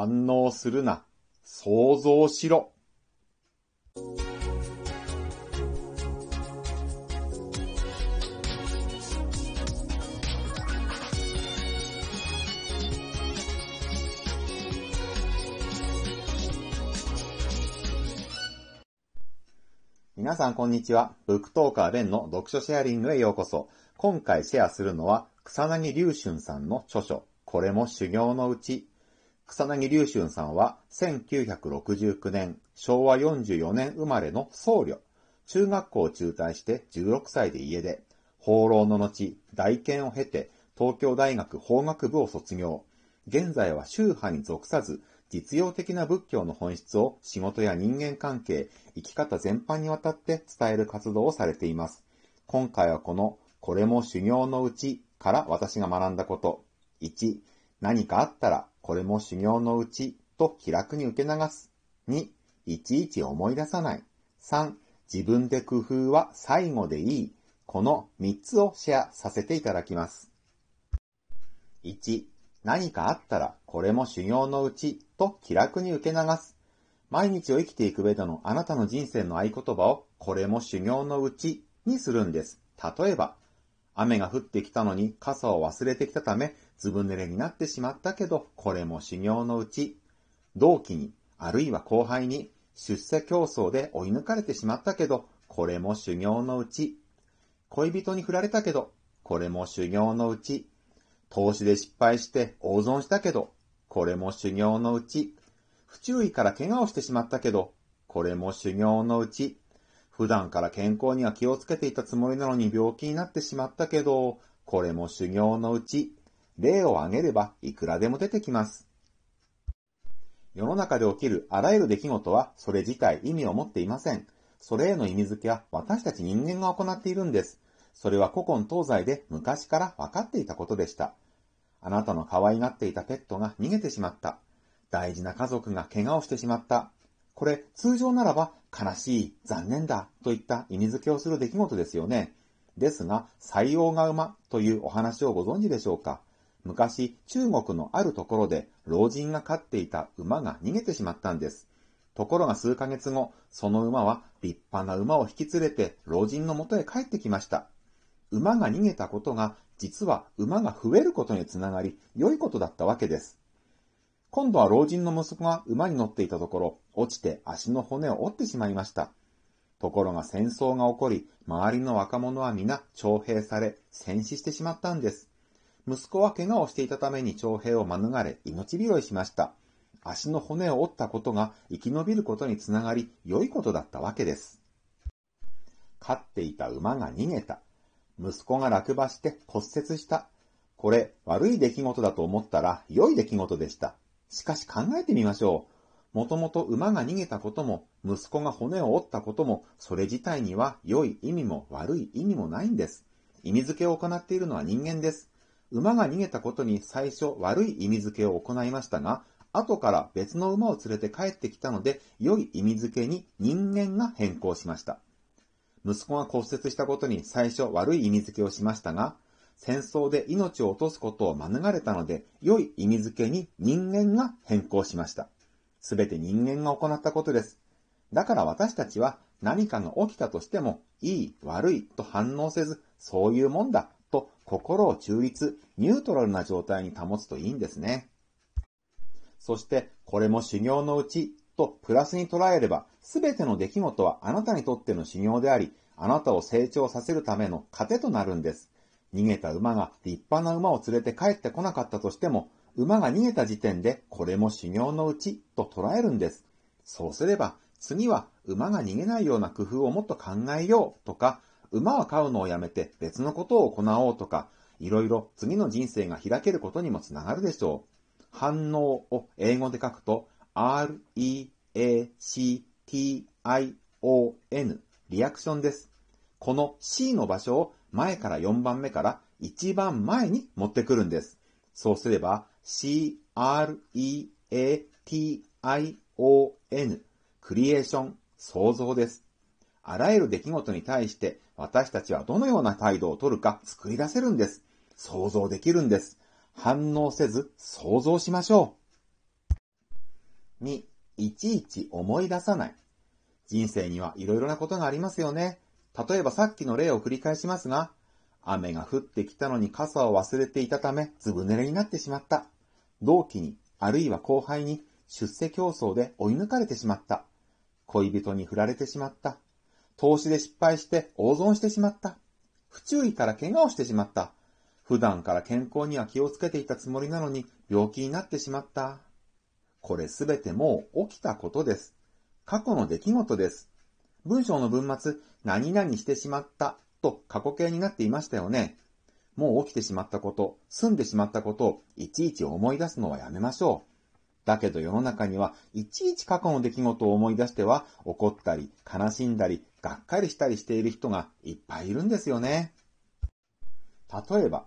反応するな。想像しろ。皆さんこんにちは。ブックトーカーベンの読書シェアリングへようこそ。今回シェアするのは草薙龍春さんの著書、これも修行のうち。草薙龍春さんは1969年、昭和44年生まれの僧侶。中学校を中退して16歳で家出。放浪の後、大研を経て東京大学法学部を卒業。現在は宗派に属さず、実用的な仏教の本質を仕事や人間関係、生き方全般にわたって伝える活動をされています。今回はこの、これも修行のうちから私が学んだこと。1、何かあったら、これも修行のうちと気楽に受け流す。2、いちいち思い出さない。3、自分で工夫は最後でいい。この3つをシェアさせていただきます。1、何かあったら、これも修行のうちと気楽に受け流す。毎日を生きていく上でのあなたの人生の合言葉を、これも修行のうちにするんです。例えば、雨が降ってきたのに傘を忘れてきたため、ずぶ濡れになってしまったけど、これも修行のうち。同期に、あるいは後輩に、出世競争で追い抜かれてしまったけど、これも修行のうち。恋人に振られたけど、これも修行のうち。投資で失敗して大損したけど、これも修行のうち。不注意から怪我をしてしまったけど、これも修行のうち。普段から健康には気をつけていたつもりなのに病気になってしまったけど、これも修行のうち。例を挙げればいくらでも出てきます。世の中で起きるあらゆる出来事はそれ自体意味を持っていません。それへの意味付けは私たち人間が行っているんです。それは古今東西で昔から分かっていたことでした。あなたの可愛がっていたペットが逃げてしまった。大事な家族が怪我をしてしまった。これ、通常ならば悲しい、残念だといった意味付けをする出来事ですよね。ですが、採用が馬というお話をご存知でしょうか昔、中国のあるところで老人が飼っていた馬が逃げてしまったんです。ところが数ヶ月後、その馬は立派な馬を引き連れて老人のもとへ帰ってきました。馬が逃げたことが実は馬が増えることにつながり、良いことだったわけです。今度は老人の息子が馬に乗っていたところ、落ちて足の骨を折ってしまいました。ところが戦争が起こり、周りの若者は皆徴兵され、戦死してしまったんです。息子は怪我をしていたために徴兵を免れ、命拾いしました。足の骨を折ったことが生き延びることにつながり、良いことだったわけです。飼っていた馬が逃げた。息子が落馬して骨折した。これ、悪い出来事だと思ったら良い出来事でした。しかし考えてみましょう。もともと馬が逃げたことも、息子が骨を折ったことも、それ自体には良い意味も悪い意味もないんです。意味付けを行っているのは人間です。馬が逃げたことに最初悪い意味付けを行いましたが、後から別の馬を連れて帰ってきたので、良い意味付けに人間が変更しました。息子が骨折したことに最初悪い意味付けをしましたが、戦争で命を落とすことを免れたので、良い意味付けに人間が変更しました。すべて人間が行ったことです。だから私たちは何かが起きたとしても、いい、悪いと反応せず、そういうもんだと心を中立、ニュートラルな状態に保つといいんですね。そして、これも修行のうちとプラスに捉えれば、すべての出来事はあなたにとっての修行であり、あなたを成長させるための糧となるんです。逃げた馬が立派な馬を連れて帰ってこなかったとしても、馬が逃げた時点でこれも修行のうちと捉えるんです。そうすれば、次は馬が逃げないような工夫をもっと考えようとか、馬は飼うのをやめて別のことを行おうとか、いろいろ次の人生が開けることにもつながるでしょう。反応を英語で書くと、R-E-A-C-T-I-O-N リアクションです。この C の場所を前から4番目から一番前に持ってくるんです。そうすれば C-R-E-A-T-I-O-N クリエーション、創造です。あらゆる出来事に対して私たちはどのような態度をとるか作り出せるんです。想像できるんです。反応せず想像しましょう。2、いちいち思い出さない。人生にはいろいろなことがありますよね。例えばさっきの例を繰り返しますが、雨が降ってきたのに傘を忘れていたため、ずぶ濡れになってしまった。同期に、あるいは後輩に、出世競争で追い抜かれてしまった。恋人に振られてしまった。投資で失敗して大損してしまった。不注意から怪我をしてしまった。普段から健康には気をつけていたつもりなのに病気になってしまった。これすべてもう起きたことです。過去の出来事です。文章の文末、何々してしまったと過去形になっていましたよね。もう起きてしまったこと、済んでしまったことをいちいち思い出すのはやめましょう。だけど世の中にはいちいち過去の出来事を思い出しては怒ったり悲しんだりがっかりしたりしている人がいっぱいいるんですよね。例えば、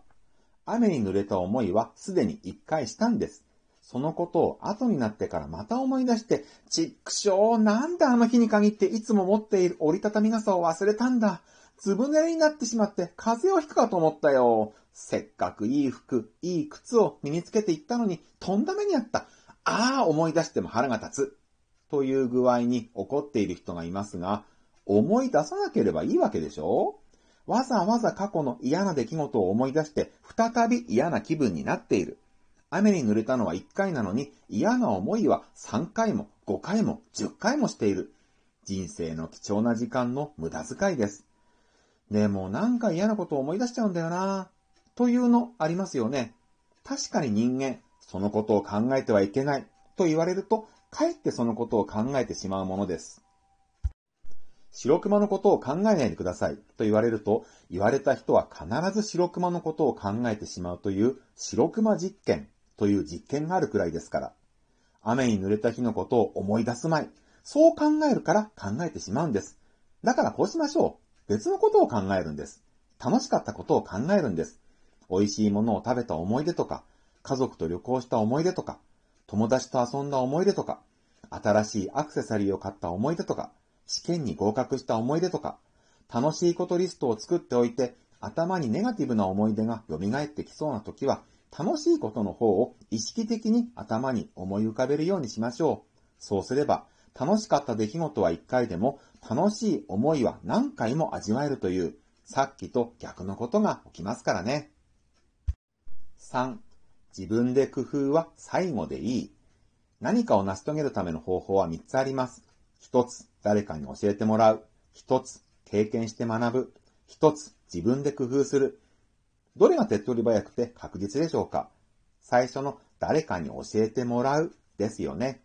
雨に濡れた思いはすでに一回したんです。そのことを後になってからまた思い出して、ちっくしょう、なんであの日に限っていつも持っている折りたたみ傘を忘れたんだ。ずぶ濡れになってしまって風邪をひくかと思ったよ。せっかくいい服、いい靴を身につけていったのに、とんだ目にあった。ああ、思い出しても腹が立つ。という具合に怒っている人がいますが、思い出さなければいいわけでしょ？わざわざ過去の嫌な出来事を思い出して、再び嫌な気分になっている。雨に濡れたのは1回なのに、嫌な思いは3回も5回も10回もしている。人生の貴重な時間の無駄遣いです。でもなんか嫌なことを思い出しちゃうんだよなというのありますよね。確かに人間、そのことを考えてはいけないと言われると、かえってそのことを考えてしまうものです。白熊のことを考えないでくださいと言われると、言われた人は必ず白熊のことを考えてしまうという白熊実験という実験があるくらいですから。雨に濡れた日のことを思い出すまい。そう考えるから考えてしまうんです。だからこうしましょう。別のことを考えるんです。楽しかったことを考えるんです。美味しいものを食べた思い出とか、家族と旅行した思い出とか、友達と遊んだ思い出とか、新しいアクセサリーを買った思い出とか、試験に合格した思い出とか、楽しいことリストを作っておいて、頭にネガティブな思い出が蘇ってきそうな時は、楽しいことの方を意識的に頭に思い浮かべるようにしましょう。そうすれば、楽しかった出来事は一回でも、楽しい思いは何回も味わえるという、さっきと逆のことが起きますからね。3. 自分で工夫は最後でいい。何かを成し遂げるための方法は3つあります。1つ、誰かに教えてもらう。1つ、経験して学ぶ。1つ、自分で工夫する。どれが手っ取り早くて確実でしょうか最初の誰かに教えてもらうですよね。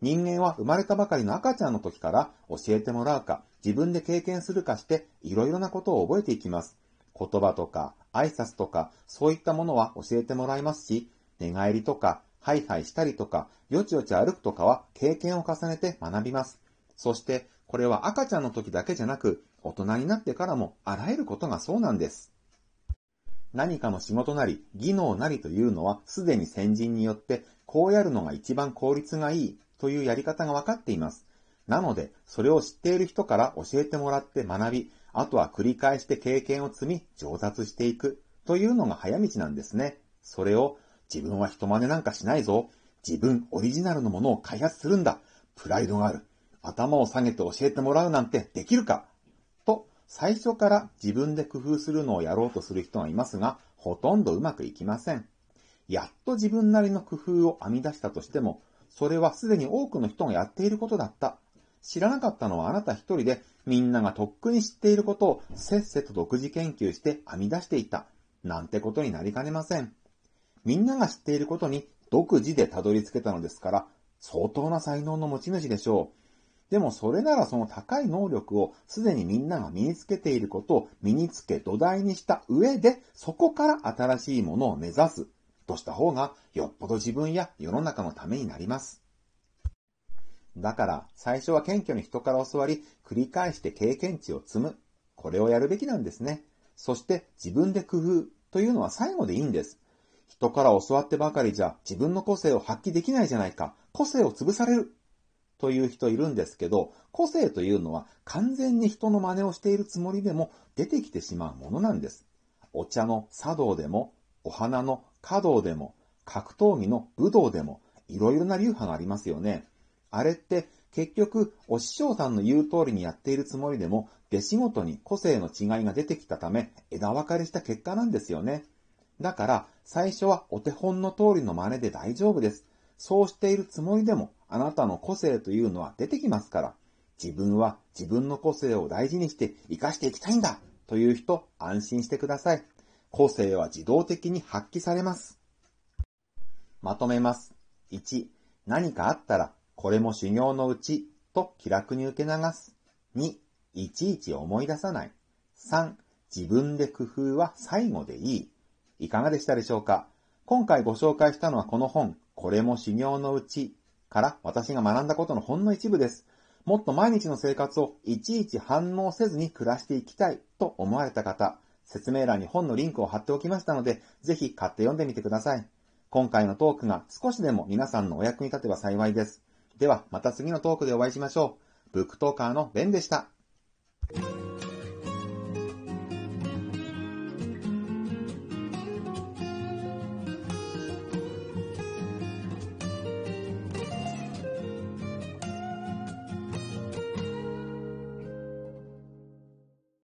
人間は生まれたばかりの赤ちゃんの時から教えてもらうか、自分で経験するかしていろいろなことを覚えていきます。言葉とか挨拶とかそういったものは教えてもらいますし、寝返りとかハイハイしたりとか、よちよち歩くとかは経験を重ねて学びます。そして、これは赤ちゃんの時だけじゃなく、大人になってからもあらゆることがそうなんです。何かの仕事なり、技能なりというのは、すでに先人によって、こうやるのが一番効率がいいというやり方が分かっています。なので、それを知っている人から教えてもらって学び、あとは繰り返して経験を積み、上達していくというのが早道なんですね。それを、自分は人真似なんかしないぞ。自分オリジナルのものを開発するんだ。プライドがある。頭を下げて教えてもらうなんてできるかと最初から自分で工夫するのをやろうとする人がいますが、ほとんどうまくいきません。やっと自分なりの工夫を編み出したとしても、それはすでに多くの人がやっていることだった。知らなかったのはあなた一人で、みんながとっくに知っていることをせっせと独自研究して編み出していた。なんてことになりかねません。みんなが知っていることに独自でたどり着けたのですから、相当な才能の持ち主でしょう。でもそれならその高い能力をすでにみんなが身につけていることを身につけ土台にした上で、そこから新しいものを目指すとした方がよっぽど自分や世の中のためになります。だから最初は謙虚に人から教わり、繰り返して経験値を積む。これをやるべきなんですね。そして自分で工夫というのは最後でいいんです。人から教わってばかりじゃ自分の個性を発揮できないじゃないか。個性を潰される。という人いるんですけど、個性というのは完全に人の真似をしているつもりでも出てきてしまうものなんです。お茶の茶道でも、お花の華道でも、格闘技の武道でも、いろいろな流派がありますよね。あれって結局、お師匠さんの言う通りにやっているつもりでも、弟子ごとに個性の違いが出てきたため、枝分かれした結果なんですよね。だから、最初はお手本の通りの真似で大丈夫です。そうしているつもりでも、あなたの個性というのは出てきますから、自分は自分の個性を大事にして活かしていきたいんだという人、安心してください。個性は自動的に発揮されます。まとめます。1、何かあったら、これも修行のうち、と気楽に受け流す。2、いちいち思い出さない。3、自分で工夫は最後でいい。いかがでしたでしょうか？今回ご紹介したのはこの本、これも修行のうちから私が学んだことのほんの一部です。もっと毎日の生活をいちいち反応せずに暮らしていきたいと思われた方、説明欄に本のリンクを貼っておきましたので、ぜひ買って読んでみてください。今回のトークが少しでも皆さんのお役に立てば幸いです。では、また次のトークでお会いしましょう。ブックトーカーのベンでした。